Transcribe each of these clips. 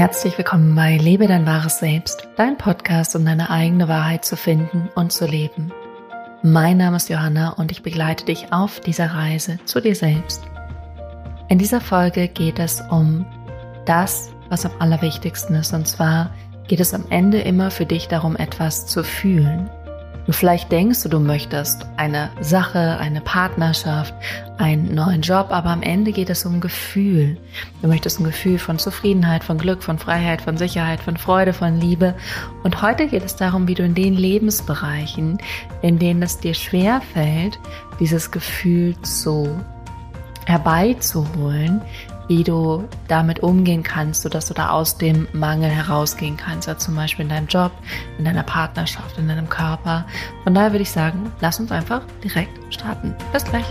Herzlich willkommen bei Lebe dein wahres Selbst, dein Podcast, um deine eigene Wahrheit zu finden und zu leben. Mein Name ist Johanna und ich begleite dich auf dieser Reise zu dir selbst. In dieser Folge geht es um das, was am allerwichtigsten ist, und zwar geht es am Ende immer für dich darum, etwas zu fühlen. Und vielleicht denkst du, du möchtest eine Sache, eine Partnerschaft, einen neuen Job, aber am Ende geht es um Gefühl. Du möchtest ein Gefühl von Zufriedenheit, von Glück, von Freiheit, von Sicherheit, von Freude, von Liebe. Und heute geht es darum, wie du in den Lebensbereichen, in denen es dir schwer fällt, dieses Gefühl zu herbeizuholen, wie du damit umgehen kannst, sodass du da aus dem Mangel herausgehen kannst, ja, zum Beispiel in deinem Job, in deiner Partnerschaft, in deinem Körper. Von daher würde ich sagen, lass uns einfach direkt starten. Bis gleich.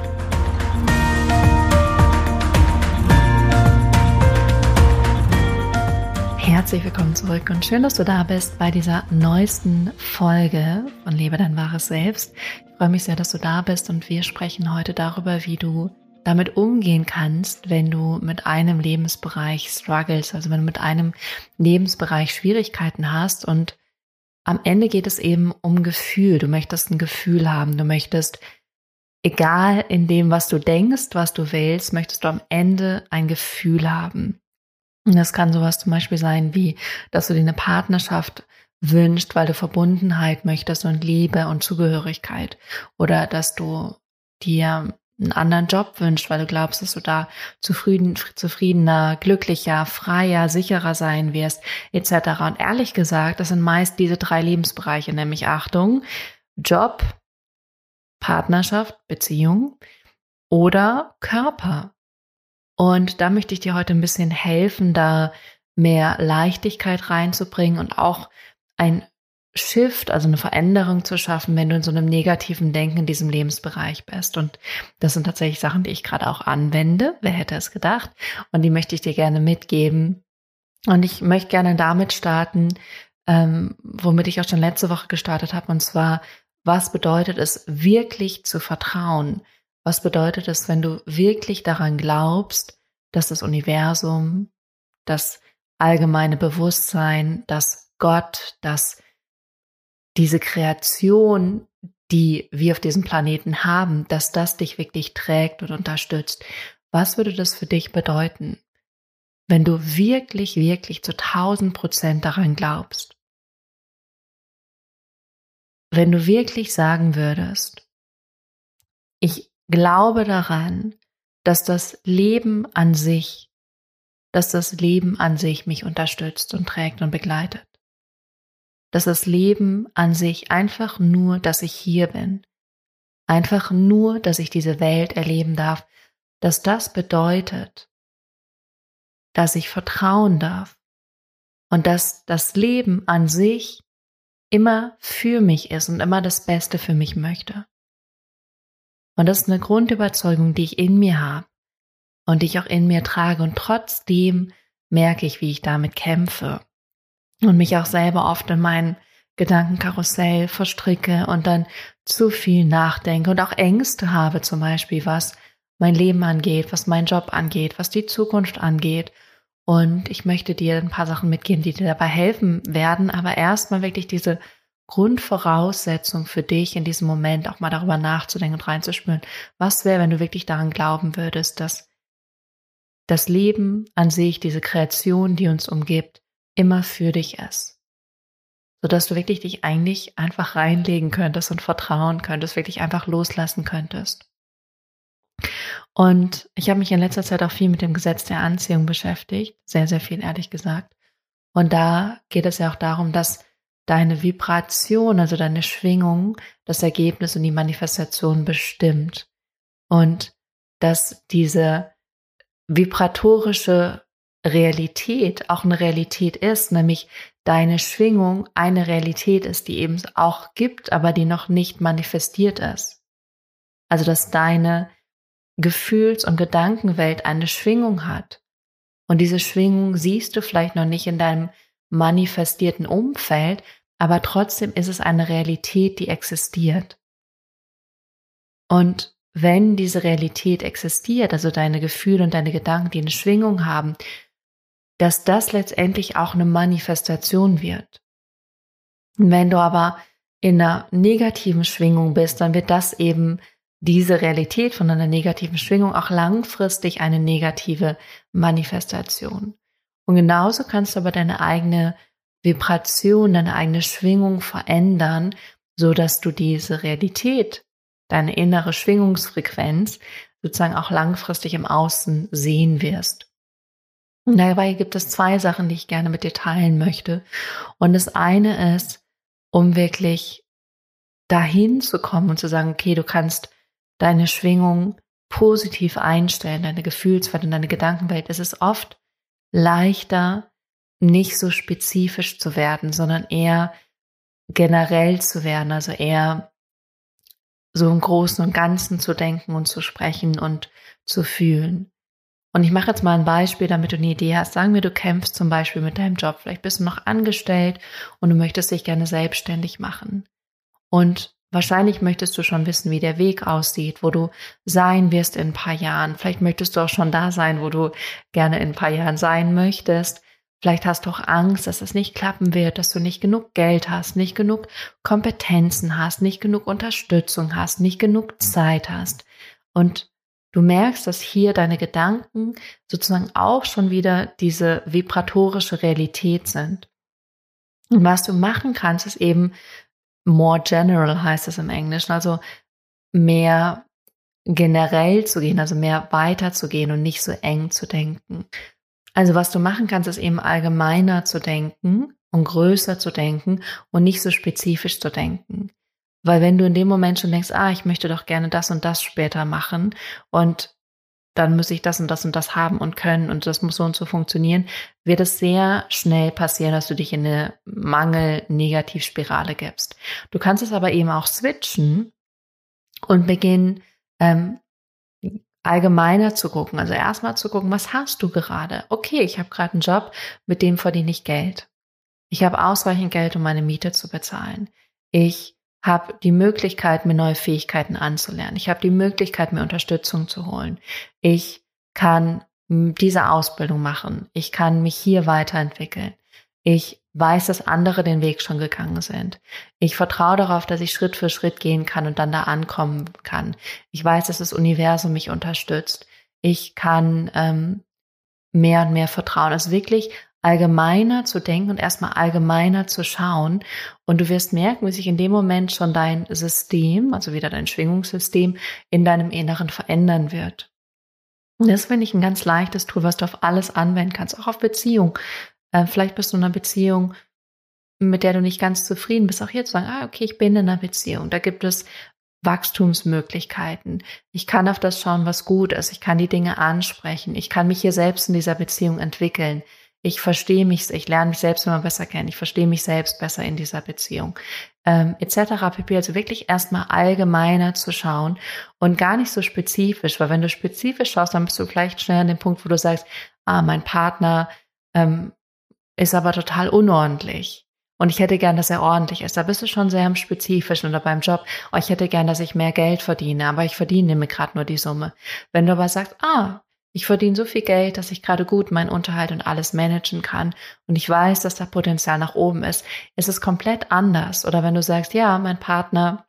Herzlich willkommen zurück und schön, dass du da bist bei dieser neuesten Folge von Lebe dein wahres Selbst. Ich freue mich sehr, dass du da bist und wir sprechen heute darüber, wie du damit umgehen kannst, wenn du mit einem Lebensbereich struggles, also wenn du mit einem Lebensbereich Schwierigkeiten hast und am Ende geht es eben um Gefühl. Du möchtest ein Gefühl haben. Du möchtest, egal in dem, was du denkst, was du willst, möchtest du am Ende ein Gefühl haben. Und das kann sowas zum Beispiel sein, wie, dass du dir eine Partnerschaft wünscht, weil du Verbundenheit möchtest und Liebe und Zugehörigkeit. Oder dass du dir einen anderen Job wünscht, weil du glaubst, dass du da zufrieden, zufriedener, glücklicher, freier, sicherer sein wirst, etc. Und ehrlich gesagt, das sind meist diese drei Lebensbereiche, nämlich Achtung, Job, Partnerschaft, Beziehung oder Körper. Und da möchte ich dir heute ein bisschen helfen, da mehr Leichtigkeit reinzubringen und auch ein Shift, also eine Veränderung zu schaffen, wenn du in so einem negativen Denken in diesem Lebensbereich bist. Und das sind tatsächlich Sachen, die ich gerade auch anwende. Wer hätte es gedacht? Und die möchte ich dir gerne mitgeben. Und ich möchte gerne damit starten, ähm, womit ich auch schon letzte Woche gestartet habe. Und zwar, was bedeutet es wirklich zu vertrauen? Was bedeutet es, wenn du wirklich daran glaubst, dass das Universum, das allgemeine Bewusstsein, dass Gott, dass diese Kreation, die wir auf diesem Planeten haben, dass das dich wirklich trägt und unterstützt. Was würde das für dich bedeuten, wenn du wirklich, wirklich zu 1000 Prozent daran glaubst? Wenn du wirklich sagen würdest, ich glaube daran, dass das Leben an sich, dass das Leben an sich mich unterstützt und trägt und begleitet dass das Leben an sich einfach nur, dass ich hier bin, einfach nur, dass ich diese Welt erleben darf, dass das bedeutet, dass ich vertrauen darf. Und dass das Leben an sich immer für mich ist und immer das Beste für mich möchte. Und das ist eine Grundüberzeugung, die ich in mir habe und die ich auch in mir trage. Und trotzdem merke ich, wie ich damit kämpfe und mich auch selber oft in mein Gedankenkarussell verstricke und dann zu viel nachdenke und auch Ängste habe zum Beispiel, was mein Leben angeht, was mein Job angeht, was die Zukunft angeht. Und ich möchte dir ein paar Sachen mitgeben, die dir dabei helfen werden, aber erstmal wirklich diese Grundvoraussetzung für dich in diesem Moment auch mal darüber nachzudenken und reinzuspüren. Was wäre, wenn du wirklich daran glauben würdest, dass das Leben an sich, diese Kreation, die uns umgibt, immer für dich ist. Sodass du wirklich dich eigentlich einfach reinlegen könntest und vertrauen könntest, wirklich einfach loslassen könntest. Und ich habe mich in letzter Zeit auch viel mit dem Gesetz der Anziehung beschäftigt, sehr, sehr viel ehrlich gesagt. Und da geht es ja auch darum, dass deine Vibration, also deine Schwingung, das Ergebnis und die Manifestation bestimmt. Und dass diese vibratorische Realität auch eine Realität ist, nämlich deine Schwingung eine Realität ist, die eben auch gibt, aber die noch nicht manifestiert ist. Also dass deine Gefühls- und Gedankenwelt eine Schwingung hat. Und diese Schwingung siehst du vielleicht noch nicht in deinem manifestierten Umfeld, aber trotzdem ist es eine Realität, die existiert. Und wenn diese Realität existiert, also deine Gefühle und deine Gedanken, die eine Schwingung haben, dass das letztendlich auch eine Manifestation wird. wenn du aber in einer negativen Schwingung bist, dann wird das eben diese Realität von einer negativen Schwingung auch langfristig eine negative Manifestation. Und genauso kannst du aber deine eigene Vibration, deine eigene Schwingung verändern, so dass du diese Realität, deine innere Schwingungsfrequenz sozusagen auch langfristig im Außen sehen wirst. Und dabei gibt es zwei Sachen, die ich gerne mit dir teilen möchte. Und das eine ist, um wirklich dahin zu kommen und zu sagen, okay, du kannst deine Schwingung positiv einstellen, deine Gefühlswelt und deine Gedankenwelt. Es ist oft leichter, nicht so spezifisch zu werden, sondern eher generell zu werden, also eher so im Großen und Ganzen zu denken und zu sprechen und zu fühlen. Und ich mache jetzt mal ein Beispiel, damit du eine Idee hast. Sagen wir, du kämpfst zum Beispiel mit deinem Job. Vielleicht bist du noch angestellt und du möchtest dich gerne selbstständig machen. Und wahrscheinlich möchtest du schon wissen, wie der Weg aussieht, wo du sein wirst in ein paar Jahren. Vielleicht möchtest du auch schon da sein, wo du gerne in ein paar Jahren sein möchtest. Vielleicht hast du auch Angst, dass es nicht klappen wird, dass du nicht genug Geld hast, nicht genug Kompetenzen hast, nicht genug Unterstützung hast, nicht genug Zeit hast. Und du merkst, dass hier deine Gedanken sozusagen auch schon wieder diese vibratorische Realität sind. Und was du machen kannst, ist eben more general heißt es im Englischen, also mehr generell zu gehen, also mehr weiter zu gehen und nicht so eng zu denken. Also was du machen kannst, ist eben allgemeiner zu denken und größer zu denken und nicht so spezifisch zu denken. Weil wenn du in dem Moment schon denkst, ah, ich möchte doch gerne das und das später machen und dann muss ich das und das und das haben und können und das muss so und so funktionieren, wird es sehr schnell passieren, dass du dich in eine Mangel-Negativspirale gibst. Du kannst es aber eben auch switchen und beginnen, ähm, allgemeiner zu gucken. Also erstmal zu gucken, was hast du gerade? Okay, ich habe gerade einen Job, mit dem verdiene ich Geld. Ich habe ausreichend Geld, um meine Miete zu bezahlen. Ich habe die Möglichkeit, mir neue Fähigkeiten anzulernen. Ich habe die Möglichkeit, mir Unterstützung zu holen. Ich kann diese Ausbildung machen. Ich kann mich hier weiterentwickeln. Ich weiß, dass andere den Weg schon gegangen sind. Ich vertraue darauf, dass ich Schritt für Schritt gehen kann und dann da ankommen kann. Ich weiß, dass das Universum mich unterstützt. Ich kann ähm, mehr und mehr vertrauen. Also wirklich allgemeiner zu denken und erstmal allgemeiner zu schauen. Und du wirst merken, wie sich in dem Moment schon dein System, also wieder dein Schwingungssystem, in deinem Inneren verändern wird. Und das finde ich ein ganz leichtes Tool, was du auf alles anwenden kannst, auch auf Beziehung. Äh, vielleicht bist du in einer Beziehung, mit der du nicht ganz zufrieden bist, auch hier zu sagen, ah, okay, ich bin in einer Beziehung. Da gibt es Wachstumsmöglichkeiten. Ich kann auf das schauen, was gut ist. Ich kann die Dinge ansprechen. Ich kann mich hier selbst in dieser Beziehung entwickeln. Ich verstehe mich, ich lerne mich selbst immer besser kennen. Ich verstehe mich selbst besser in dieser Beziehung. Ähm, etc. pp. Also wirklich erstmal allgemeiner zu schauen und gar nicht so spezifisch, weil wenn du spezifisch schaust, dann bist du vielleicht schnell an dem Punkt, wo du sagst, ah, mein Partner ähm, ist aber total unordentlich. Und ich hätte gern, dass er ordentlich ist. Da bist du schon sehr im Spezifischen oder beim Job. Oh, ich hätte gern, dass ich mehr Geld verdiene, aber ich verdiene mir gerade nur die Summe. Wenn du aber sagst, ah, ich verdiene so viel Geld, dass ich gerade gut meinen Unterhalt und alles managen kann und ich weiß, dass da Potenzial nach oben ist, ist es komplett anders. Oder wenn du sagst, ja, mein Partner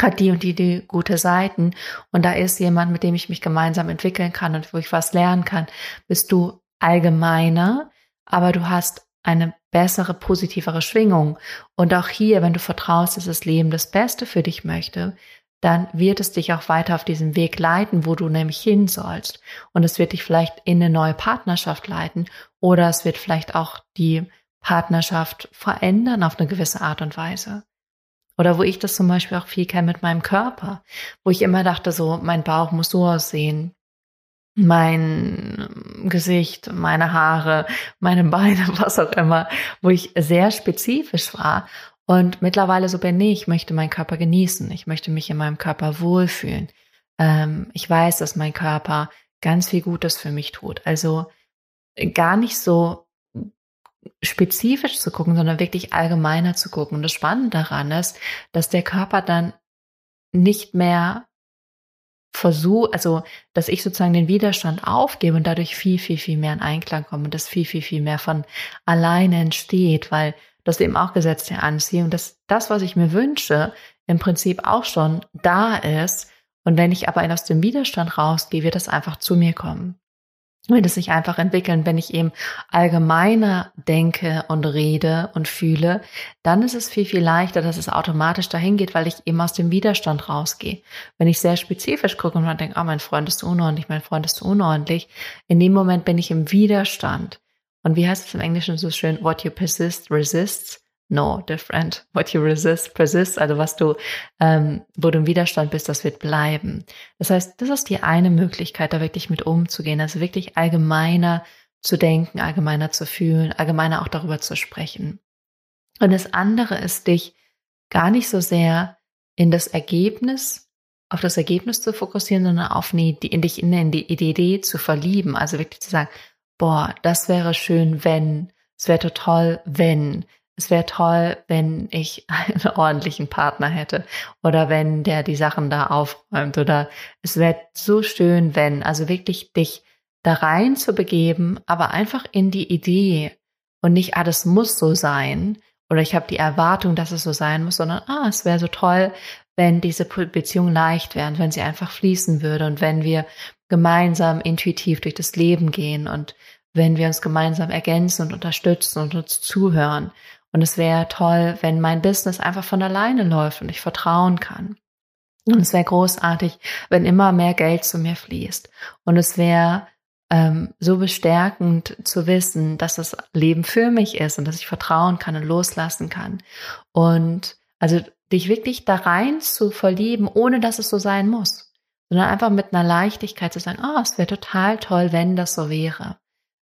hat die und die, die gute Seiten und da ist jemand, mit dem ich mich gemeinsam entwickeln kann und wo ich was lernen kann, bist du allgemeiner aber du hast eine bessere, positivere Schwingung. Und auch hier, wenn du vertraust, dass das Leben das Beste für dich möchte, dann wird es dich auch weiter auf diesem Weg leiten, wo du nämlich hin sollst. Und es wird dich vielleicht in eine neue Partnerschaft leiten oder es wird vielleicht auch die Partnerschaft verändern auf eine gewisse Art und Weise. Oder wo ich das zum Beispiel auch viel kenne mit meinem Körper, wo ich immer dachte, so, mein Bauch muss so aussehen, mein Gesicht, meine Haare, meine Beine, was auch immer, wo ich sehr spezifisch war. Und mittlerweile so bin ich, ich möchte meinen Körper genießen. Ich möchte mich in meinem Körper wohlfühlen. Ähm, ich weiß, dass mein Körper ganz viel Gutes für mich tut. Also gar nicht so spezifisch zu gucken, sondern wirklich allgemeiner zu gucken. Und das Spannende daran ist, dass der Körper dann nicht mehr versuche, also dass ich sozusagen den Widerstand aufgebe und dadurch viel, viel, viel mehr in Einklang komme und das viel, viel, viel mehr von alleine entsteht, weil das eben auch Gesetz der Anziehung, dass das, was ich mir wünsche, im Prinzip auch schon da ist. Und wenn ich aber aus dem Widerstand rausgehe, wird das einfach zu mir kommen wird es sich einfach entwickeln, wenn ich eben allgemeiner denke und rede und fühle, dann ist es viel, viel leichter, dass es automatisch dahin geht, weil ich eben aus dem Widerstand rausgehe. Wenn ich sehr spezifisch gucke und man denkt, oh, mein Freund ist unordentlich, mein Freund ist unordentlich, in dem Moment bin ich im Widerstand. Und wie heißt es im Englischen so schön? What you persist resists no different. What you resist persists, also was du, ähm, wo du im Widerstand bist, das wird bleiben. Das heißt, das ist die eine Möglichkeit, da wirklich mit umzugehen, also wirklich allgemeiner zu denken, allgemeiner zu fühlen, allgemeiner auch darüber zu sprechen. Und das andere ist, dich gar nicht so sehr in das Ergebnis, auf das Ergebnis zu fokussieren, sondern auf eine, in dich in die Idee zu verlieben. Also wirklich zu sagen, boah, das wäre schön, wenn, es wäre toll, wenn, es wäre toll, wenn ich einen ordentlichen Partner hätte oder wenn der die Sachen da aufräumt oder es wäre so schön, wenn, also wirklich dich da rein zu begeben, aber einfach in die Idee und nicht, ah, das muss so sein oder ich habe die Erwartung, dass es so sein muss, sondern, ah, es wäre so toll, wenn diese Beziehung leicht wäre, wenn sie einfach fließen würde und wenn wir gemeinsam intuitiv durch das Leben gehen und wenn wir uns gemeinsam ergänzen und unterstützen und uns zuhören und es wäre toll, wenn mein Business einfach von alleine läuft und ich vertrauen kann. Und es wäre großartig, wenn immer mehr Geld zu mir fließt. Und es wäre ähm, so bestärkend zu wissen, dass das Leben für mich ist und dass ich vertrauen kann und loslassen kann. Und also dich wirklich da rein zu verlieben, ohne dass es so sein muss, sondern einfach mit einer Leichtigkeit zu sagen, oh, es wäre total toll, wenn das so wäre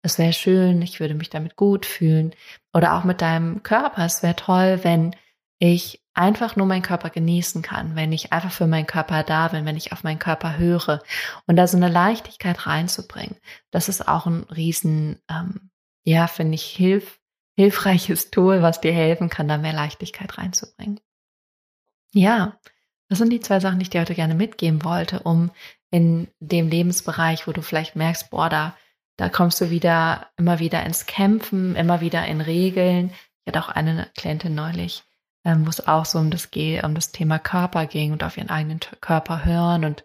es wäre schön, ich würde mich damit gut fühlen. Oder auch mit deinem Körper, es wäre toll, wenn ich einfach nur meinen Körper genießen kann, wenn ich einfach für meinen Körper da bin, wenn ich auf meinen Körper höre und da so eine Leichtigkeit reinzubringen. Das ist auch ein riesen, ähm, ja, finde ich, hilf, hilfreiches Tool, was dir helfen kann, da mehr Leichtigkeit reinzubringen. Ja, das sind die zwei Sachen, die ich dir heute gerne mitgeben wollte, um in dem Lebensbereich, wo du vielleicht merkst, boah, da da kommst du wieder, immer wieder ins Kämpfen, immer wieder in Regeln. Ich hatte auch eine Klientin neulich, ähm, wo es auch so um das, um das Thema Körper ging und auf ihren eigenen Körper hören und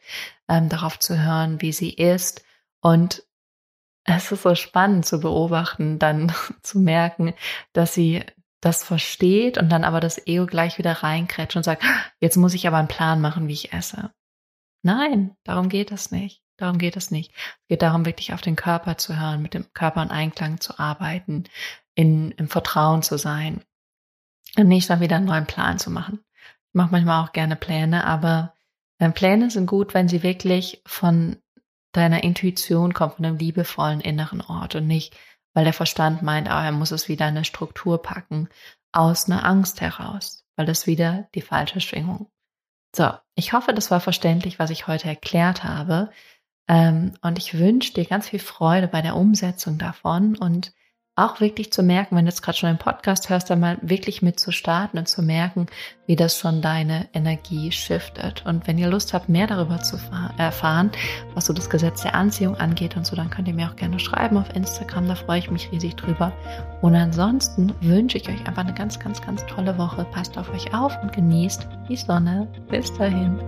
ähm, darauf zu hören, wie sie ist. Und es ist so spannend zu beobachten, dann zu merken, dass sie das versteht und dann aber das Ego gleich wieder reinkrätscht und sagt, jetzt muss ich aber einen Plan machen, wie ich esse. Nein, darum geht es nicht. Darum geht es nicht. Es geht darum, wirklich auf den Körper zu hören, mit dem Körper in Einklang zu arbeiten, in, im Vertrauen zu sein und nicht dann wieder einen neuen Plan zu machen. Ich mache manchmal auch gerne Pläne, aber äh, Pläne sind gut, wenn sie wirklich von deiner Intuition kommen, von einem liebevollen inneren Ort und nicht, weil der Verstand meint, ah, er muss es wieder in eine Struktur packen, aus einer Angst heraus, weil das wieder die falsche Schwingung. So, ich hoffe, das war verständlich, was ich heute erklärt habe. Ähm, und ich wünsche dir ganz viel Freude bei der Umsetzung davon und auch wirklich zu merken, wenn du jetzt gerade schon einen Podcast hörst, dann mal wirklich mit zu starten und zu merken, wie das schon deine Energie shiftet. Und wenn ihr Lust habt, mehr darüber zu erfahren, was so das Gesetz der Anziehung angeht und so, dann könnt ihr mir auch gerne schreiben auf Instagram, da freue ich mich riesig drüber. Und ansonsten wünsche ich euch einfach eine ganz, ganz, ganz tolle Woche. Passt auf euch auf und genießt die Sonne. Bis dahin.